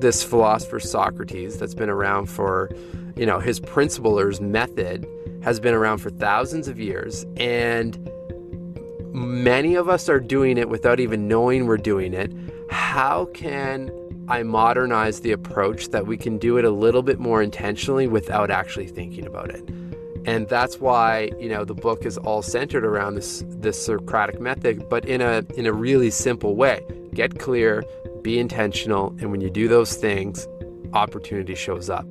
this philosopher Socrates that's been around for, you know, his principler's method has been around for thousands of years and many of us are doing it without even knowing we're doing it. How can I modernize the approach that we can do it a little bit more intentionally without actually thinking about it? And that's why, you know, the book is all centered around this this Socratic method, but in a in a really simple way. Get clear, be intentional, and when you do those things, opportunity shows up.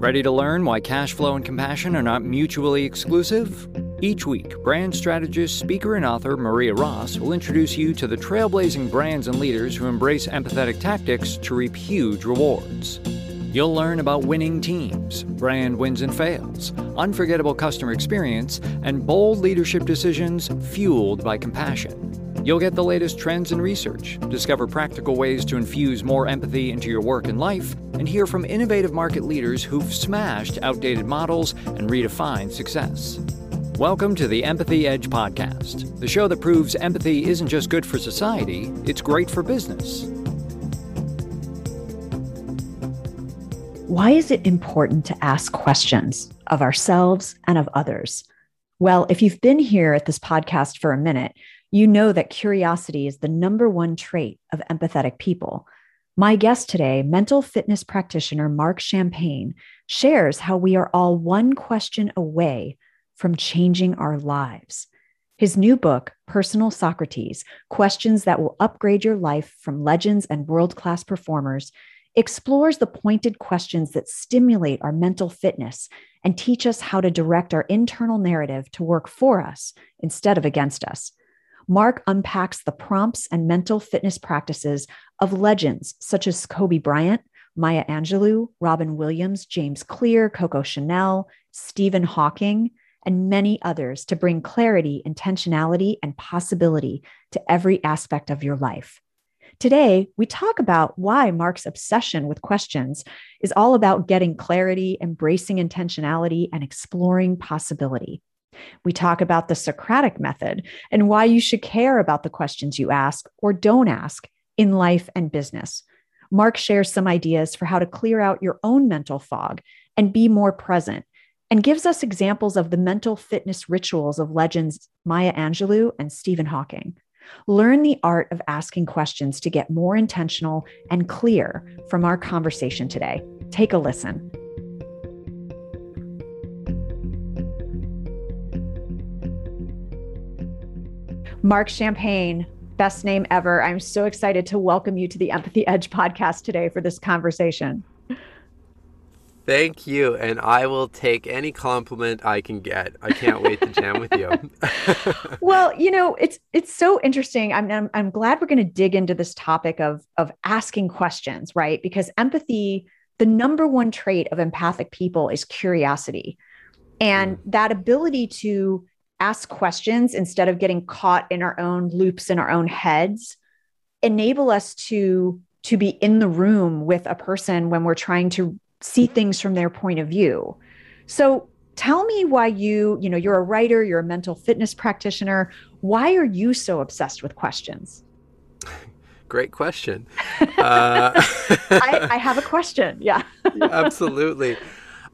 Ready to learn why cash flow and compassion are not mutually exclusive? Each week, brand strategist, speaker, and author Maria Ross will introduce you to the trailblazing brands and leaders who embrace empathetic tactics to reap huge rewards. You'll learn about winning teams, brand wins and fails, unforgettable customer experience, and bold leadership decisions fueled by compassion. You'll get the latest trends and research, discover practical ways to infuse more empathy into your work and life, and hear from innovative market leaders who've smashed outdated models and redefined success. Welcome to the Empathy Edge podcast, the show that proves empathy isn't just good for society, it's great for business. Why is it important to ask questions of ourselves and of others? Well, if you've been here at this podcast for a minute, you know that curiosity is the number one trait of empathetic people. My guest today, mental fitness practitioner Marc Champagne, shares how we are all one question away from changing our lives. His new book, Personal Socrates Questions That Will Upgrade Your Life from Legends and World Class Performers, explores the pointed questions that stimulate our mental fitness and teach us how to direct our internal narrative to work for us instead of against us. Marc unpacks the prompts and mental fitness practices of legends such as Kobe Bryant, Maya Angelou, Robin Williams, James Clear, Coco Chanel, Stephen Hawking, and many others to bring clarity, intentionality, and possibility to every aspect of your life. Today, we talk about why Marc's obsession with questions is all about getting clarity, embracing intentionality, and exploring possibility. We talk about the Socratic method and why you should care about the questions you ask or don't ask in life and business. Marc shares some ideas for how to clear out your own mental fog and be more present, and gives us examples of the mental fitness rituals of legends Maya Angelou and Stephen Hawking. Learn the art of asking questions to get more intentional and clear from our conversation today. Take a listen. Marc Champagne, best name ever. I'm so excited to welcome you to the Empathy Edge podcast today for this conversation. Thank you. And I will take any compliment I can get. I can't wait to jam with you. well, you know, it's it's so interesting. I'm, I'm, I'm glad we're going to dig into this topic of of asking questions, right? Because empathy, the number one trait of empathic people is curiosity. And mm. that ability to ask questions instead of getting caught in our own loops in our own heads enable us to to be in the room with a person when we're trying to see things from their point of view. So tell me why you you know you're a writer you're a mental fitness practitioner. Why are you so obsessed with questions? Great question. Uh, I, I, have a question yeah. Absolutely.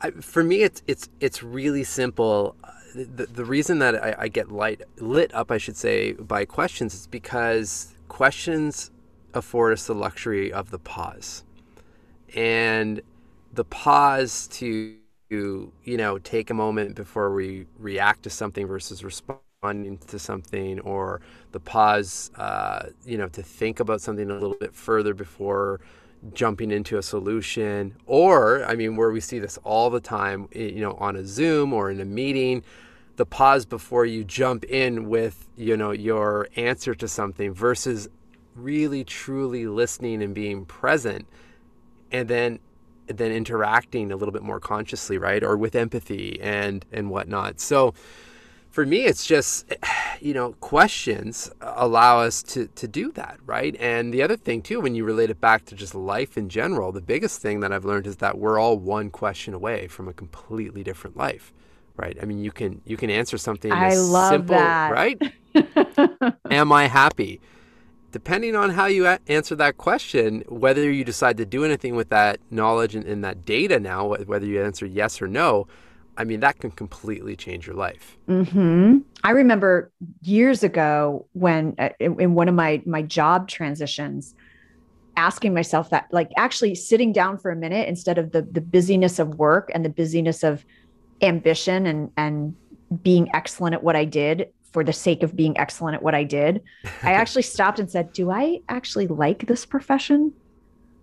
I, for me it's it's it's really simple the, the reason that I, I get light lit up, I should say, by questions is because questions afford us the luxury of the pause, and the pause to you know take a moment before we react to something versus responding to something, or the pause, uh, you know, to think about something a little bit further before jumping into a solution or i mean where we see this all the time you know on a zoom or in a meeting the pause before you jump in with you know your answer to something versus really truly listening and being present and then then interacting a little bit more consciously right or with empathy and and whatnot. So for me it's just you know questions allow us to to do that right? And the other thing too when you relate it back to just life in general the biggest thing that i've learned is that we're all one question away from a completely different life right? I mean you can you can answer something I love simple that. right? Am i happy? Depending on how you a- answer that question, whether you decide to do anything with that knowledge and, and that data now, whether you answer yes or no, I mean, that can completely change your life. Mm-hmm. I remember years ago when uh, in, in one of my my job transitions, asking myself that, like actually sitting down for a minute instead of the the busyness of work and the busyness of ambition and and being excellent at what I did for the sake of being excellent at what I did. I actually stopped and said, "Do I actually like this profession?"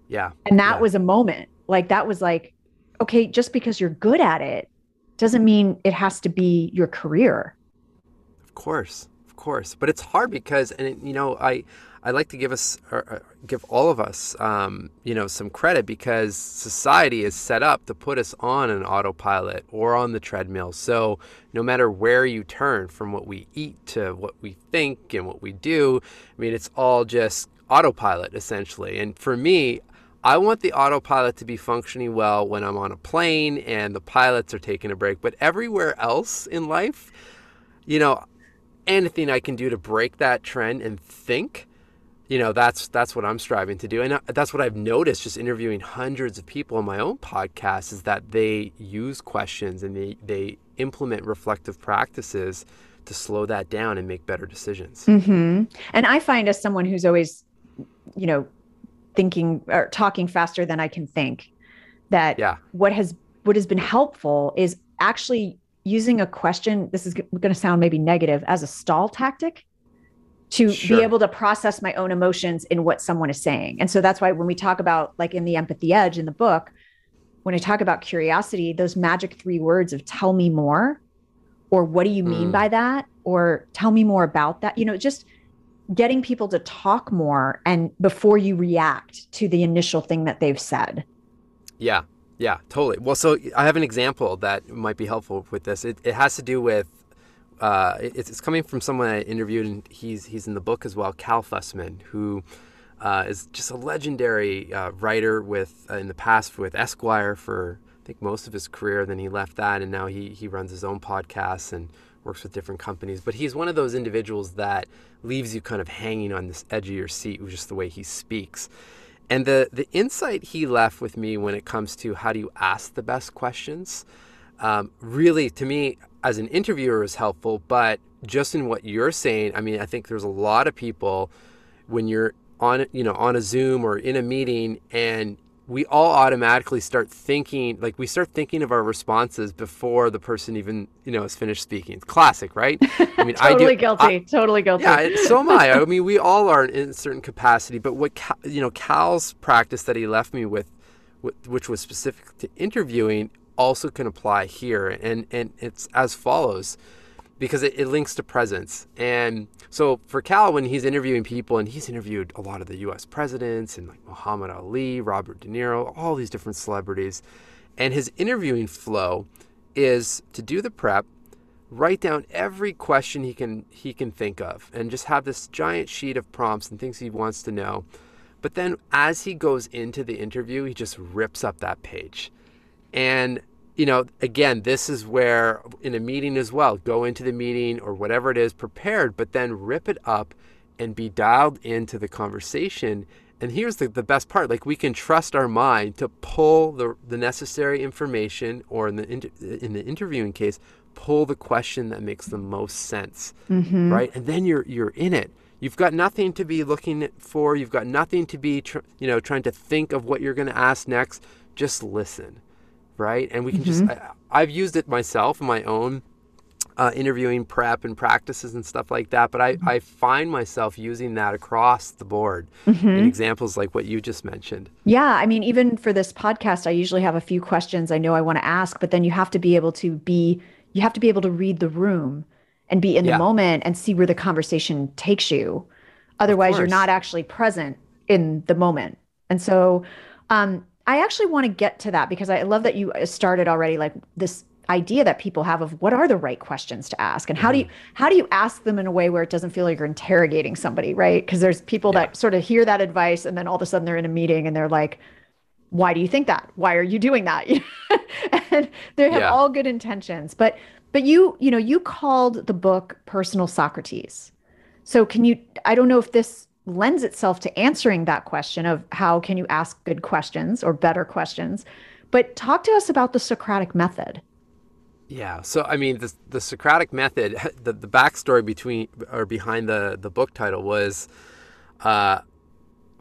Yeah. And that yeah. was a moment. Like that was like, okay, just because you're good at it doesn't mean it has to be your career. Of course, of course, but it's hard because, and it, you know, I I like to give us, or, give all of us, um, you know, some credit because society is set up to put us on an autopilot or on the treadmill. So no matter where you turn, from what we eat to what we think and what we do, I mean, it's all just autopilot essentially. And for me, I want the autopilot to be functioning well when I'm on a plane and the pilots are taking a break. But everywhere else in life, you know, anything I can do to break that trend and think, you know, that's that's what I'm striving to do. And uh, that's what I've noticed just interviewing hundreds of people on my own podcast is that they use questions and they, they implement reflective practices to slow that down and make better decisions. Mm-hmm. And I find as someone who's always, you know, thinking or talking faster than I can think. That yeah. what has what has been helpful is actually using a question. This is going to sound maybe negative as a stall tactic to sure. be able to process my own emotions in what someone is saying. And so that's why when we talk about like in the empathy edge in the book, when I talk about curiosity, those magic three words of tell me more or what do you mean mm. by that or tell me more about that, you know, just getting people to talk more and before you react to the initial thing that they've said. Yeah, yeah, totally. Well, so I have an example that might be helpful with this. It, it has to do with uh, it's, it's, coming from someone I interviewed, and he's he's in the book as well, Cal Fussman, who uh, is just a legendary uh, writer with uh, in the past with Esquire for I think most of his career. Then he left that, and now he he runs his own podcast and works with different companies. But he's one of those individuals that leaves you kind of hanging on this edge of your seat with just the way he speaks. And the, the insight he left with me when it comes to how do you ask the best questions, um, really to me as an interviewer is helpful. But just in what you're saying, I mean, I think there's a lot of people when you're on you know on a Zoom or in a meeting and we all automatically start thinking like we start thinking of our responses before the person even you know has finished speaking. It's classic right? I mean totally I do, guilty. I, totally guilty. Yeah so am i. I mean we all are in a certain capacity but what you know cal's practice that he left me with which was specific to interviewing also can apply here. And and it's as follows because it, it links to presence and so for Cal, when he's interviewing people, and he's interviewed a lot of the U.S. presidents and like Muhammad Ali, Robert De Niro, all these different celebrities, and his interviewing flow is to do the prep, write down every question he can he can think of, and just have this giant sheet of prompts and things he wants to know. But then as he goes into the interview, he just rips up that page. And you know, again, this is where in a meeting as well, go into the meeting or whatever it is prepared, but then rip it up and be dialed into the conversation. And here's the, the best part like we can trust our mind to pull the, the necessary information, or in the, in the interviewing case, pull the question that makes the most sense, mm-hmm. right? And then you're, you're in it. You've got nothing to be looking for. You've got nothing to be, tr- you know, trying to think of what you're going to ask next. Just listen right? And we can mm-hmm. just, I, have used it myself in my own uh, interviewing prep and practices and stuff like that. But I, mm-hmm. I find myself using that across the board mm-hmm. in examples like what you just mentioned. Yeah. I mean, even for this podcast, I usually have a few questions I know I want to ask, but then you have to be able to be, you have to be able to read the room and be in yeah. the moment and see where the conversation takes you. Otherwise, you're not actually present in the moment. And so, um, I actually want to get to that because I love that you uh, started already like this idea that people have of what are the right questions to ask and how do you mm-hmm. how do you ask them in a way where it doesn't feel like you're interrogating somebody right because there's people yeah. that sort of hear that advice and then all of a sudden they're in a meeting and they're like why do you think that why are you doing that and they have yeah. all good intentions but but you you know you called the book personal socrates so can you i don't know if this lends itself to answering that question of how can you ask good questions or better questions. But talk to us about the Socratic method. Yeah. So I mean, the the Socratic method, the, the backstory between or behind the the book title was, uh,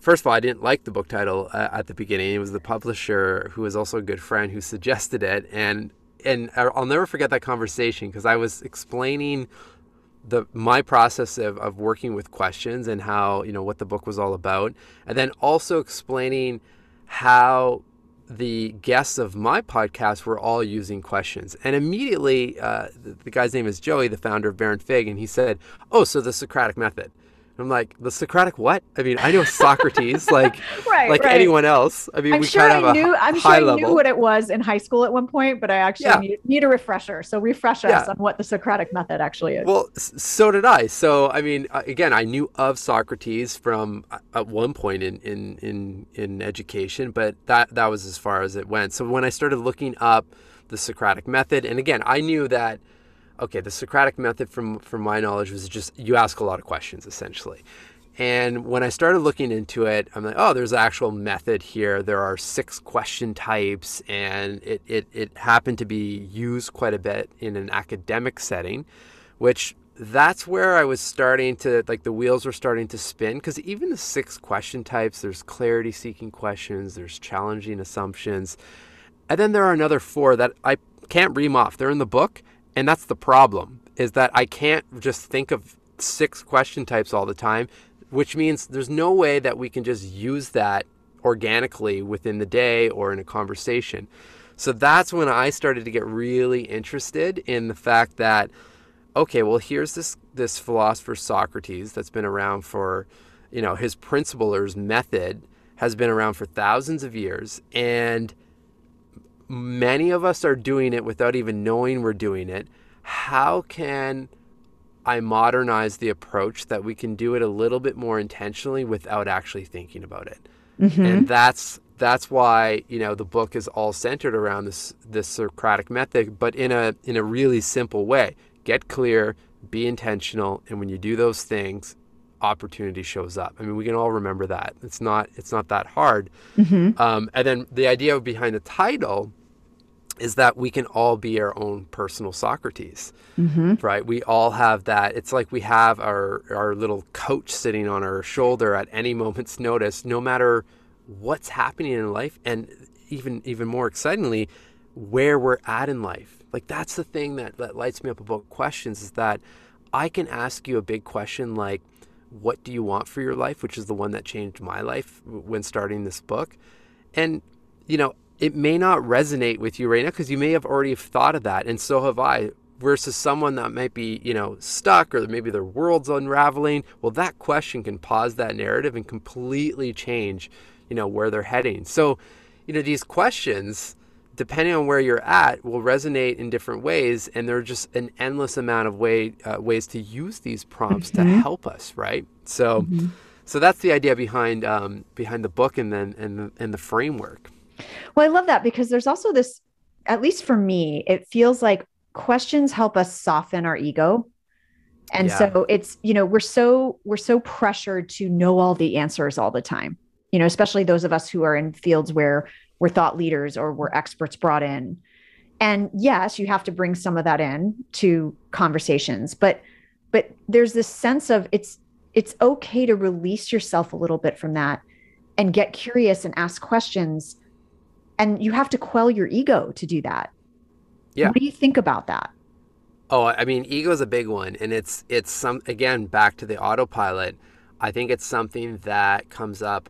first of all, I didn't like the book title uh, at the beginning. It was the publisher who was also a good friend who suggested it, and and I'll never forget that conversation because I was explaining the my process of, of working with questions and how you know what the book was all about, and then also explaining how the guests of my podcast were all using questions. And immediately, uh, the, the, guy's name is Joey, the founder of Baron Fig, and he said, "Oh, so the Socratic method." I'm like, the Socratic what? I mean, I know Socrates like right, like right. anyone else. I mean, I'm we sure kind of I knew. I'm sure I level. knew what it was in high school at one point, but I actually yeah. need, need, a refresher. So refresh us yeah. on what the Socratic method actually is. Well, so did I. So I mean, again, I knew of Socrates from uh, at one point in in in in education, but that that was as far as it went. So when I started looking up the Socratic method, and again, I knew that okay, the Socratic method, from from my knowledge, was just you ask a lot of questions essentially. And when I started looking into it, I'm like, oh, there's an actual method here. There are six question types, and it, it, it happened to be used quite a bit in an academic setting, which that's where I was starting to, like, the wheels were starting to spin. Because even the six question types, there's clarity seeking questions, there's challenging assumptions. And then there are another four that I can't ream off. They're in the book, and that's the problem is that I can't just think of six question types all the time, which means there's no way that we can just use that organically within the day or in a conversation. So that's when I started to get really interested in the fact that okay, well here's this this philosopher Socrates that's been around for, you know, his principle or his method has been around for thousands of years and many of us are doing it without even knowing we're doing it. How can I modernize the approach that we can do it a little bit more intentionally without actually thinking about it? Mm-hmm. And that's that's why you know the book is all centered around this this Socratic method, but in a in a really simple way. Get clear, be intentional, and when you do those things, opportunity shows up. I mean, we can all remember that. It's not it's not that hard. Mm-hmm. Um, and then the idea behind the title is that we can all be our own personal Socrates, mm-hmm. right? We all have that. It's like we have our, our little coach sitting on our shoulder at any moment's notice, no matter what's happening in life. And even, even more excitingly, where we're at in life. Like that's the thing that, that lights me up about questions is that I can ask you a big question like, what do you want for your life? Which is the one that changed my life when starting this book. And, you know, it may not resonate with you right now because you may have already thought of that, and so have I. Versus someone that might be, you know, stuck or maybe their world's unraveling. Well, that question can pause that narrative and completely change, you know, where they're heading. So, you know, these questions, depending on where you're at, will resonate in different ways, and there are just an endless amount of way uh, ways to use these prompts mm-hmm. to help us, right? So, mm-hmm. so that's the idea behind um, behind the book and then and the, and the framework. Well, I love that because there's also this, at least for me, it feels like questions help us soften our ego. And yeah. so it's, you know, we're so we're so pressured to know all the answers all the time. You know, especially those of us who are in fields where we're thought leaders or we're experts brought in. And yes, you have to bring some of that in to conversations, but but there's this sense of it's it's okay to release yourself a little bit from that and get curious and ask questions and you have to quell your ego to do that. Yeah. What do you think about that? Oh i mean ego is a big one and it's it's some again back to the autopilot. I think it's something that comes up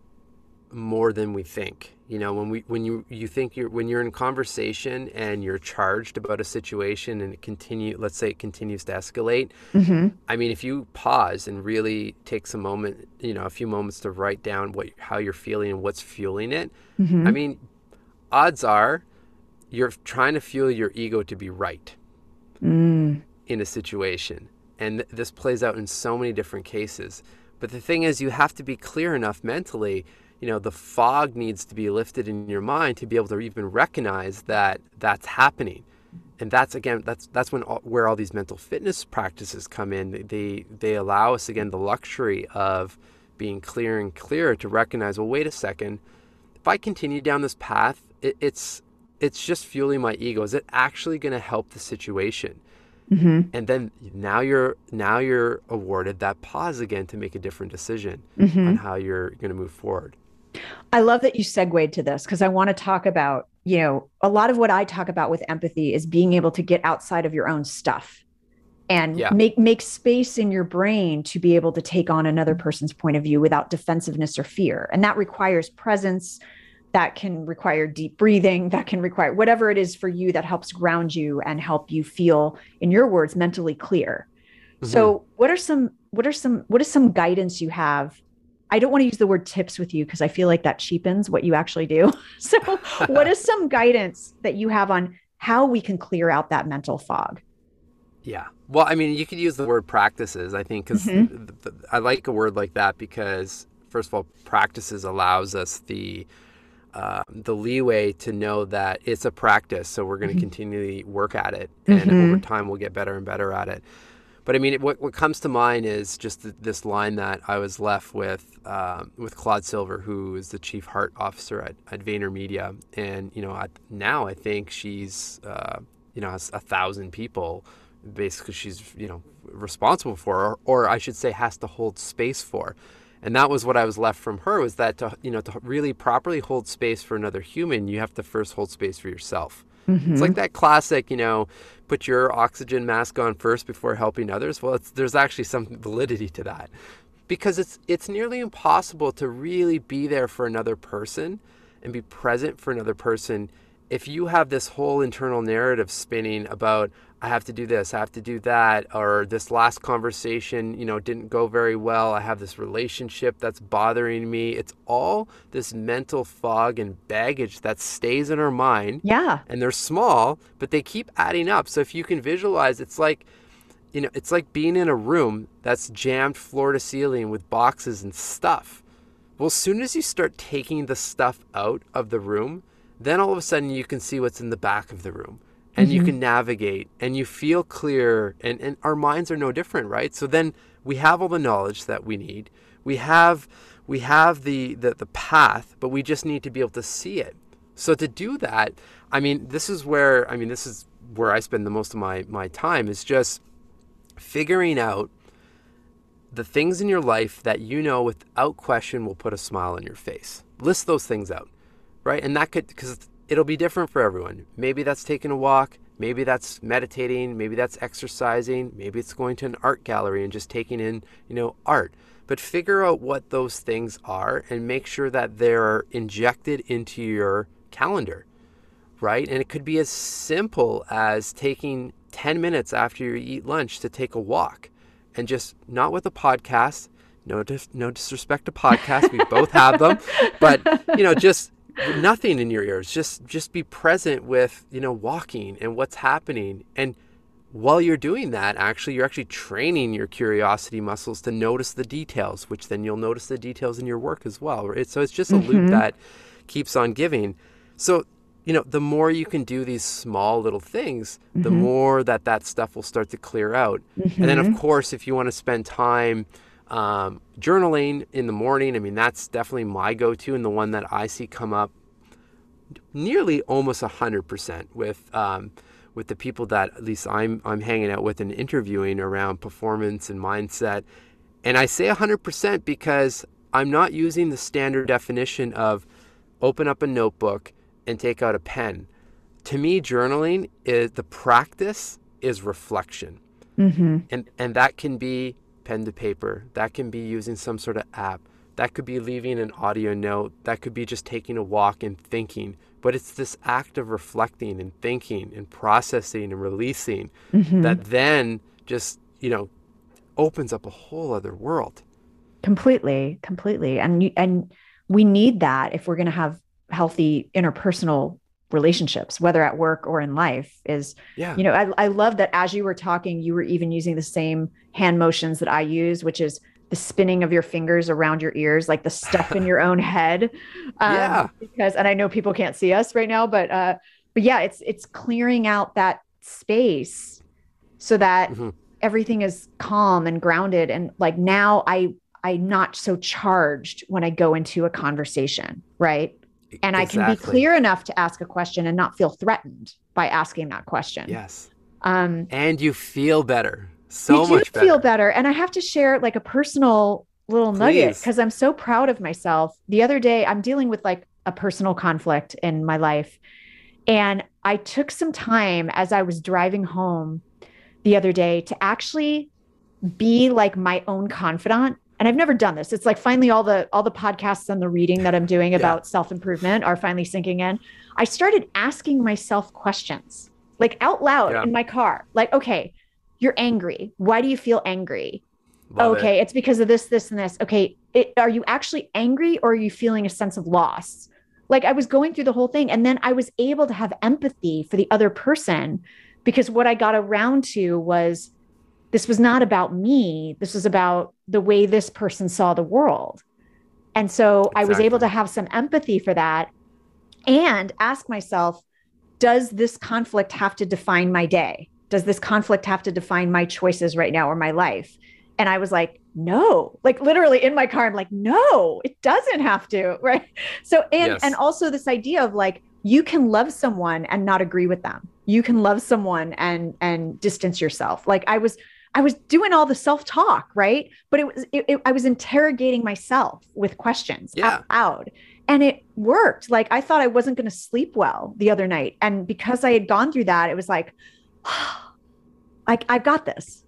more than we think. You know when we when you you think you're when you're in conversation and you're charged about a situation and it continue let's say it continues to escalate mm-hmm. i mean if you pause and really takes a moment you know a few moments to write down what how you're feeling and what's fueling it mm-hmm. i mean odds are you're trying to fuel your ego to be right mm. in a situation. And th- this plays out in so many different cases. But the thing is, you have to be clear enough mentally. You know, the fog needs to be lifted in your mind to be able to even recognize that that's happening. And that's again, that's that's when all, where all these mental fitness practices come in. They they allow us again the luxury of being clear and clearer to recognize, well, wait a second, if I continue down this path, it, it's it's just fueling my ego. Is it actually going to help the situation? Mm-hmm. And then now you're now you're awarded that pause again to make a different decision mm-hmm. on how you're going to move forward. I love that you segued to this because I want to talk about, you know, a lot of what I talk about with empathy is being able to get outside of your own stuff and yeah. make make space in your brain to be able to take on another person's point of view without defensiveness or fear. And that requires presence, that can require deep breathing, that can require whatever it is for you that helps ground you and help you feel in your words mentally clear. Mm-hmm. So, what are some what are some what is some guidance you have I don't want to use the word tips with you because I feel like that cheapens what you actually do. So, what is some guidance that you have on how we can clear out that mental fog? Yeah. Well, I mean, you could use the word practices, I think, because mm-hmm. I like a word like that because, first of all, practices allows us the uh, the leeway to know that it's a practice. So we're going to mm-hmm. continually work at it, and mm-hmm. over time, we'll get better and better at it. But I mean, what, what comes to mind is just this line that I was left with um, with Claude Silver, who is the chief heart officer at, at VaynerMedia, and you know, at, now I think she's uh, you know has a thousand people. Basically, she's you know responsible for, or, or I should say, has to hold space for. And that was what I was left from her was that to you know to really properly hold space for another human, you have to first hold space for yourself. Mm-hmm. It's like that classic, you know, put your oxygen mask on first before helping others. Well, there's actually some validity to that because it's it's nearly impossible to really be there for another person and be present for another person if you have this whole internal narrative spinning about I have to do this, I have to do that, or this last conversation, you know, didn't go very well. I have this relationship that's bothering me. It's all this mental fog and baggage that stays in our mind. Yeah. And they're small, but they keep adding up. So if you can visualize, it's like, you know, it's like being in a room that's jammed floor to ceiling with boxes and stuff. Well, as soon as you start taking the stuff out of the room, then all of a sudden you can see what's in the back of the room and mm-hmm. you can navigate and you feel clear and, and our minds are no different right? So then we have all the knowledge that we need. We have we have the, the the path but we just need to be able to see it. So to do that i mean this is where i mean this is where i spend the most of my my time is just figuring out the things in your life that you know without question will put a smile on your face. List those things out right and that could because it'll be different for everyone. Maybe that's taking a walk, maybe that's meditating, maybe that's exercising, maybe it's going to an art gallery and just taking in, you know, art. But figure out what those things are and make sure that they're injected into your calendar, right? And it could be as simple as taking 10 minutes after you eat lunch to take a walk and just not with a podcast. No, dis- no disrespect to podcasts. We both have them. But, you know, just nothing in your ears. Just just be present with, you know, walking and what's happening. And while you're doing that, actually you're actually training your curiosity muscles to notice the details, which then you'll notice the details in your work as well. Right? So it's just a mm-hmm. loop that keeps on giving. So you know, the more you can do these small little things, mm-hmm. the more that that stuff will start to clear out. Mm-hmm. And then, of mm-hmm. course, if you want to spend time um, journaling in the morning, I mean, that's definitely my go to and the one that I see come up nearly almost 100% with. Um, with the people that at least I'm I'm hanging out with and interviewing around performance and mindset. And I say 100% because I'm not using the standard definition of open up a notebook and take out a pen. To me, journaling is the practice is reflection. Mm-hmm. And and that can be pen to paper. That can be using some sort of app. That could be leaving an audio note. That could be just taking a walk and thinking. But it's this act of reflecting and thinking and processing and releasing mm-hmm. that then just, you know, opens up a whole other world. Completely, completely. And and we need that if we're going to have healthy interpersonal relationships whether at work or in life is yeah. you know I, I love that as you were talking you were even using the same hand motions that i use which is the spinning of your fingers around your ears like the stuff in your own head um, yeah because and i know people can't see us right now but uh but yeah it's it's clearing out that space so that mm-hmm. everything is calm and grounded and like now i I'm not so charged when I go into a conversation, right? And exactly. I can be clear enough to ask a question and not feel threatened by asking that question. Yes. Um, and you feel better. So you much do feel better. And I have to share like a personal little Please. nugget because I'm so proud of myself. The other day, I'm dealing with like a personal conflict in my life. And I took some time as I was driving home the other day to actually be like my own confidant and I've never done this. It's like finally all the all the podcasts and the reading that I'm doing about self-improvement are finally sinking in. I started asking myself questions like out loud yeah. in my car. Like, okay, you're angry. Why do you feel angry? Love okay, it. it's because of this, this, and this. Okay, it, are you actually angry or are you feeling a sense of loss? Like I was going through the whole thing and then I was able to have empathy for the other person because what I got around to was this was not about me. This was about the way this person saw the world. And so exactly. I was able to have some empathy for that and ask myself, does this conflict have to define my day? Does this conflict have to define my choices right now or my life? And I was like, no, like literally in my car, I'm like, no, it doesn't have to. Right. So, and, yes. and also this idea of like, you can love someone and not agree with them. You can love someone and, and distance yourself. Like I was, I was doing all the self talk, right? But it was, it, it, I was interrogating myself with questions yeah. out loud. And it worked. Like I thought I wasn't going to sleep well the other night. And because I had gone through that, it was like, like I've got this.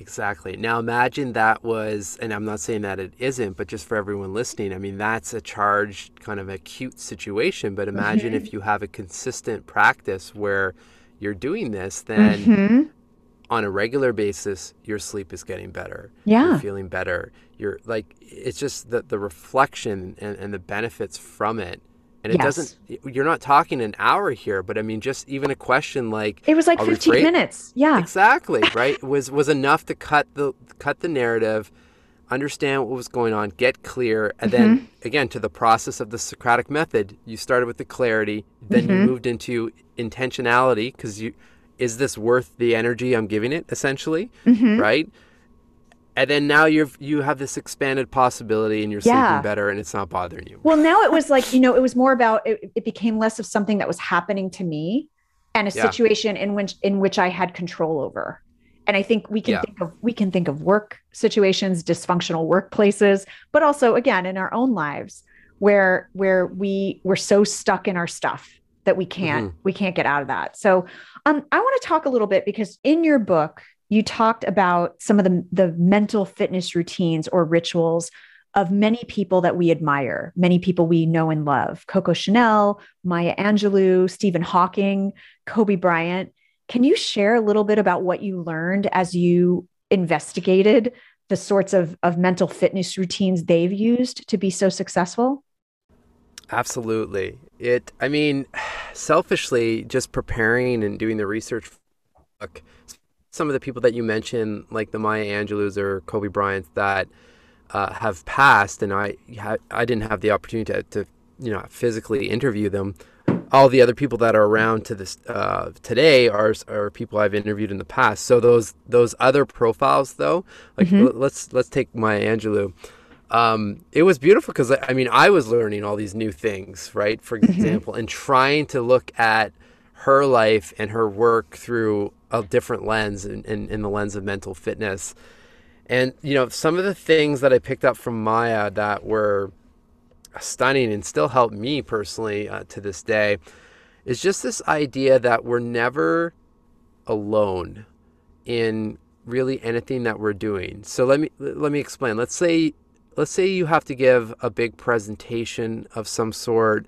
Exactly. Now imagine that was, and I'm not saying that it isn't, but just for everyone listening, I mean, that's a charged kind of acute situation. But imagine mm-hmm. if you have a consistent practice where you're doing this, then mm-hmm. on a regular basis, your sleep is getting better. Yeah. You're feeling better. You're like, it's just the, the reflection and, and the benefits from it and it yes. doesn't you're not talking an hour here but i mean just even a question like it was like 15 rephrase, minutes yeah exactly right was was enough to cut the cut the narrative understand what was going on get clear and mm-hmm. then again to the process of the socratic method you started with the clarity then mm-hmm. you moved into intentionality because you is this worth the energy i'm giving it essentially mm-hmm. right and then now you've you have this expanded possibility and you're yeah. sleeping better and it's not bothering you well now it was like you know it was more about it, it became less of something that was happening to me and a yeah. situation in which in which i had control over and i think we can yeah. think of we can think of work situations dysfunctional workplaces but also again in our own lives where where we we're so stuck in our stuff that we can't mm-hmm. we can't get out of that so um, i want to talk a little bit because in your book you talked about some of the, the mental fitness routines or rituals of many people that we admire, many people we know and love Coco Chanel, Maya Angelou, Stephen Hawking, Kobe Bryant. Can you share a little bit about what you learned as you investigated the sorts of, of mental fitness routines they've used to be so successful? Absolutely. It, I mean, selfishly, just preparing and doing the research some of the people that you mentioned, like the Maya Angelou's or Kobe Bryant's, that uh, have passed, and I I didn't have the opportunity to, to, you know physically interview them. All the other people that are around to this uh, today are are people I've interviewed in the past. So those those other profiles, though, like mm-hmm. let's let's take Maya Angelou. Um, it was beautiful because I mean I was learning all these new things, right? For mm-hmm. example, and trying to look at her life and her work through a different lens in, in, in, the lens of mental fitness. And, you know, some of the things that I picked up from Maya that were stunning and still help me personally uh, to this day is just this idea that we're never alone in really anything that we're doing. So let me let me explain. Let's say let's say you have to give a big presentation of some sort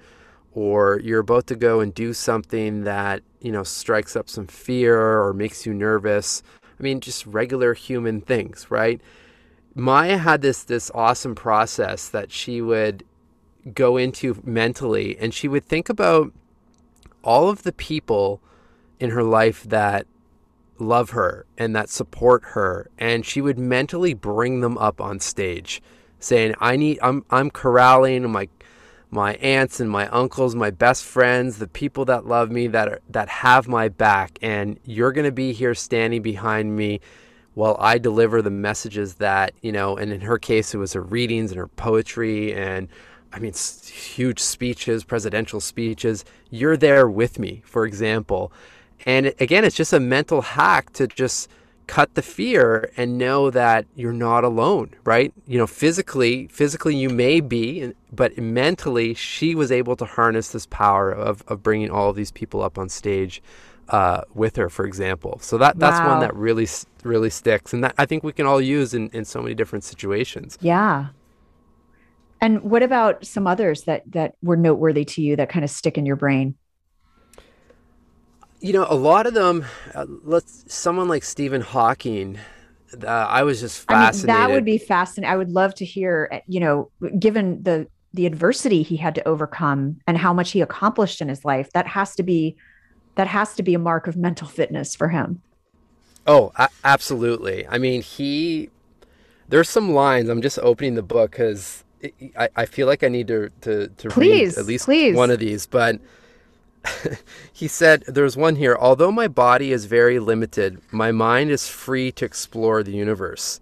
or you're about to go and do something that, you know, strikes up some fear or makes you nervous. I mean, just regular human things, right? Maya had this this awesome process that she would go into mentally and she would think about all of the people in her life that love her and that support her and she would mentally bring them up on stage saying I need I'm I'm corralling my my aunts and my uncles, my best friends, the people that love me, that are, that have my back, and you're going to be here standing behind me while I deliver the messages that, you know, and in her case, it was her readings and her poetry and I mean, huge speeches, presidential speeches. You're there with me, for example. And again, it's just a mental hack to just cut the fear and know that you're not alone, right? You know, physically, physically you may be, but mentally, she was able to harness this power of, of bringing all of these people up on stage uh, with her, for example. So that that's Wow. one that really really sticks, and that I think we can all use in, in so many different situations. Yeah. And what about some others that that were noteworthy to you that kind of stick in your brain? You know, a lot of them. Uh, let's someone like Stephen Hawking. Uh, I was just I mean, fascinated. that would be fascinating. I would love to hear, uh, you know, given the the adversity he had to overcome and how much he accomplished in his life, that has to be that has to be a mark of mental fitness for him. Oh, a- absolutely. I mean, he. There's some lines. I'm just opening the book because I, I feel like I need to to, to Please, read at least please. one of these. But he said, "There's one here. Although my body is very limited, my mind is free to explore the universe."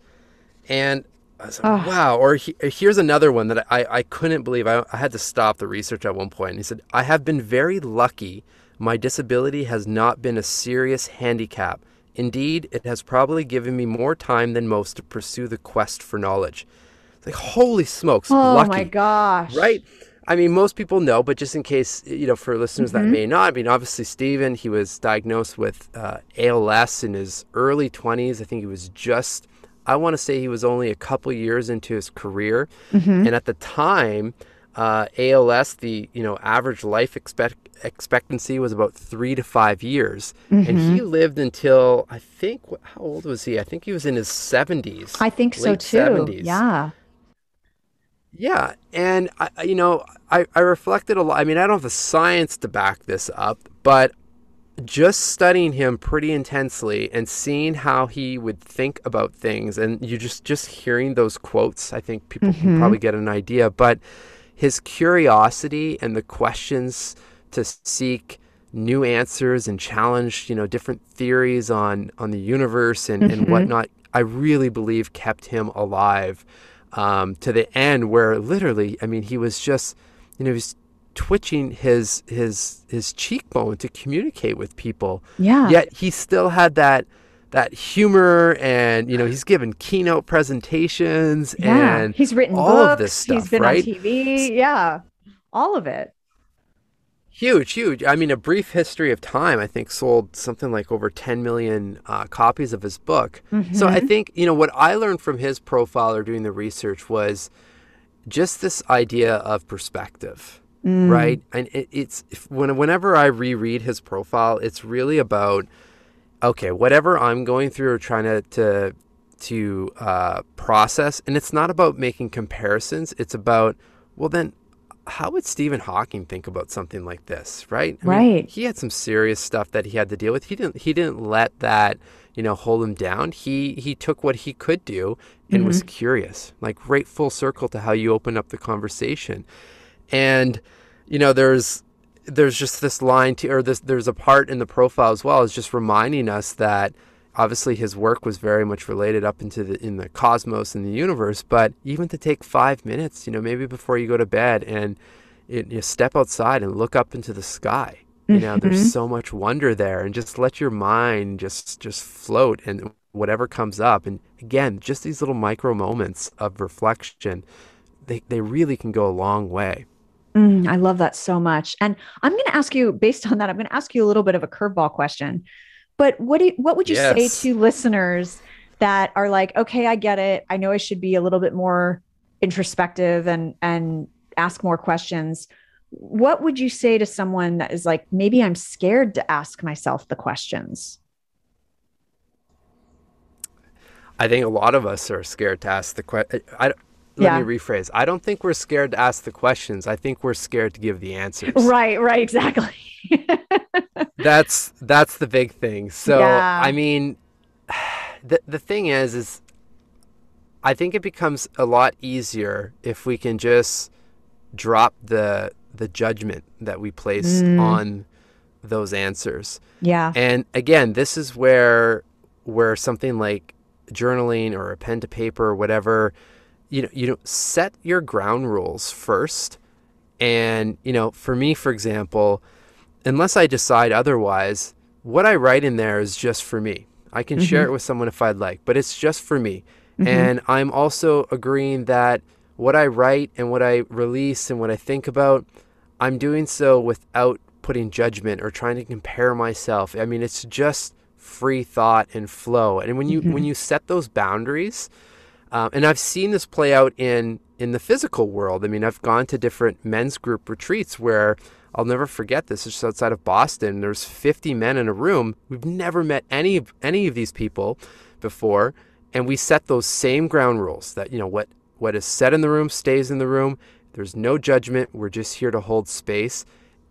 And I was like, Ah. wow. Or he, here's another one that I, I couldn't believe. I, I had to stop the research at one point. And he said, I have been very lucky. My disability has not been a serious handicap. Indeed, it has probably given me more time than most to pursue the quest for knowledge. It's like, holy smokes, Oh lucky. my gosh. Right? I mean, most people know, but just in case, you know, for listeners that may not, I mean, obviously, Stephen, he was diagnosed with uh, ALS in his early 20s. I think he was just, I want to say he was only a couple years into his career. And at the time, uh, ALS, the, you know, average life expect- expectancy was about three to five years. And he lived until, I think, how old was he? I think he was in his 70s. I think so too. 70s. Yeah. Yeah, and I, you know, I, I reflected a lot. I mean, I don't have the science to back this up, but just studying him pretty intensely and seeing how he would think about things, and you just just hearing those quotes, I think people can mm-hmm. probably get an idea. But his curiosity and the questions to seek new answers and challenge, you know, different theories on on the universe and, and mm-hmm. whatnot, I really believe kept him alive um, to the end where literally, I mean, he was just, you know, he's twitching his his his cheekbone to communicate with people. Yeah. Yet he still had that that humor, and you know, he's given keynote presentations, Yeah. and he's written all books. of this stuff, he's been right? on TV. Yeah. All of it. Huge, huge. I mean, A Brief History of Time, I think, sold something like over 10 million uh, copies of his book. So I think, you know, what I learned from his profile or doing the research was just this idea of perspective, right? And it, it's when, whenever I reread his profile, it's really about, okay, whatever I'm going through or trying to, to, to uh, process, and it's not about making comparisons, it's about, well, then how would Stephen Hawking think about something like this, right? I mean, Right. he had some serious stuff that he had to deal with. He didn't he didn't let that, you know, hold him down. He he took what he could do and was mm-hmm. curious. Like right full circle to how you open up the conversation. And you know, there's there's just this line to or this there's a part in the profile as well is just reminding us that obviously his work was very much related up into the in the cosmos and the universe but even to take five minutes you know maybe before you go to bed and it, you step outside and look up into the sky you know there's so much wonder there and just let your mind just just float and whatever comes up and again just these little micro moments of reflection they, they really can go a long way Mm, I love that so much. And I'm going to ask you, based on that, I'm going to ask you a little bit of a curveball question. But what do you, what would you Yes. say to listeners that are like, okay, I get it. I know I should be a little bit more introspective and and ask more questions. What would you say to someone that is like, maybe I'm scared to ask myself the questions? I think a lot of us are scared to ask the question. Let Yeah. me rephrase. I don't think we're scared to ask the questions. I think we're scared to give the answers. Right, right, exactly. That's that's the big thing. So Yeah. I mean, the the thing is, is I think it becomes a lot easier if we can just drop the the judgment that we place Mm. on those answers. yeah. And again, this is where where something like journaling or a pen to paper or whatever, you know, you know, set your ground rules first. And, you know, for me, for example, unless I decide otherwise, what I write in there is just for me. I can mm-hmm. share it with someone if I'd like, but it's just for me. Mm-hmm. And I'm also agreeing that what I write and what I release and what I think about, I'm doing so without putting judgment or trying to compare myself. I mean, it's just free thought and flow. And when you mm-hmm. when you set those boundaries, um, and I've seen this play out in in the physical world. I mean, I've gone to different men's group retreats where I'll never forget this. It's just outside of Boston. There's 50 men in a room. We've never met any of any of these people before, and we set those same ground rules that you know what what is said in the room stays in the room. There's no judgment. We're just here to hold space.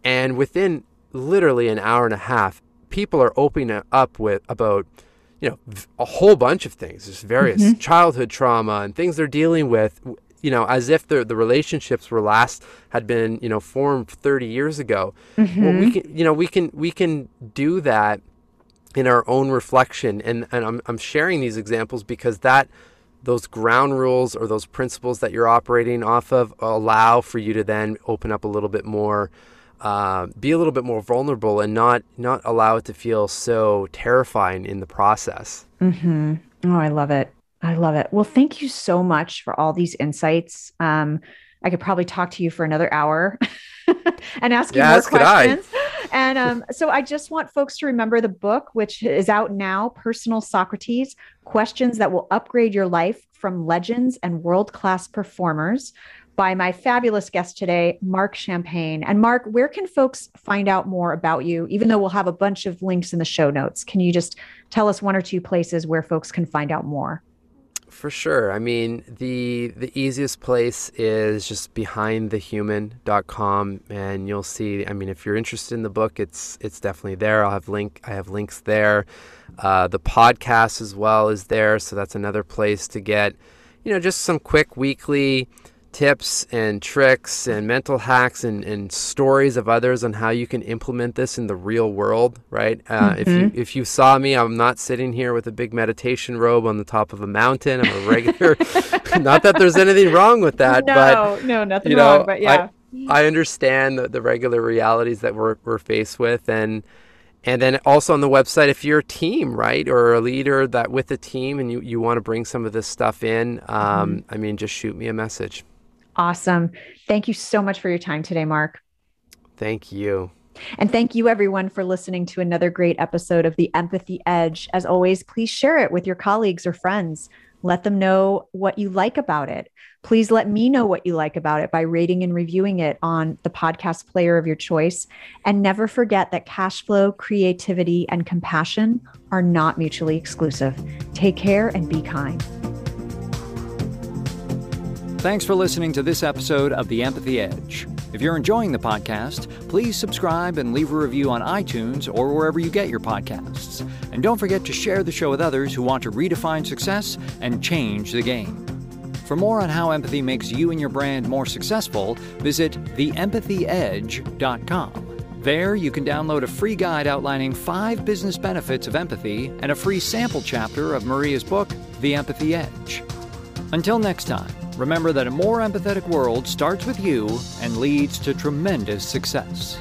And within literally an hour and a half, people are opening up with about you know a whole bunch of things just various mm-hmm. childhood trauma and things they're dealing with you know as if the the relationships were last had been you know formed 30 years ago mm-hmm. well, we mm-hmm. can you know we can we can do that in our own reflection and and I'm I'm sharing these examples because that those ground rules or those principles that you're operating off of allow for you to then open up a little bit more uh, be a little bit more vulnerable and not not allow it to feel so terrifying in the process. Mm-hmm. Oh, I love it. I love it. Well, thank you so much for all these insights. Um, I could probably talk to you for another hour and ask you more questions. and um, so I just want folks to remember the book, which is out now Personal Socrates Questions that will upgrade your life from legends and world class performers by my fabulous guest today, Marc Champagne. And Marc, where can folks find out more about you? Even though we'll have a bunch of links in the show notes, can you just tell us one or two places where folks can find out more? For sure. I mean, the the easiest place is just behindthehuman.com and you'll see I mean, if you're interested in the book, it's it's definitely there. I'll have link I have links there. Uh, the podcast as well is there, so that's another place to get, you know, just some quick weekly tips and tricks and mental hacks and, and stories of others on how you can implement this in the real world right uh, mm-hmm. if you if you saw me i'm not sitting here with a big meditation robe on the top of a mountain i'm a regular not that there's anything wrong with that no, but no nothing you know, wrong but yeah I, I understand the, the regular realities that we're, we're faced with and and then also on the website, if you're a team, right, or a leader that with a team and you, you want to bring some of this stuff in, um, mm-hmm. I mean, just shoot me a message. Awesome. Thank you so much for your time today, Marc. Thank you. And thank you, everyone, for listening to another great episode of The Empathy Edge. As always, please share it with your colleagues or friends. Let them know what you like about it. Please let me know what you like about it by rating and reviewing it on the podcast player of your choice. And never forget that cash flow, creativity, and compassion are not mutually exclusive. Take care and be kind. Thanks for listening to this episode of The Empathy Edge. If you're enjoying the podcast, please subscribe and leave a review on iTunes or wherever you get your podcasts. And don't forget to share the show with others who want to redefine success and change the game. For more on how empathy makes you and your brand more successful, visit theempathyedge.com. There, you can download a free guide outlining five business benefits of empathy and a free sample chapter of Maria's book, The Empathy Edge. Until next time, remember that a more empathetic world starts with you and leads to tremendous success.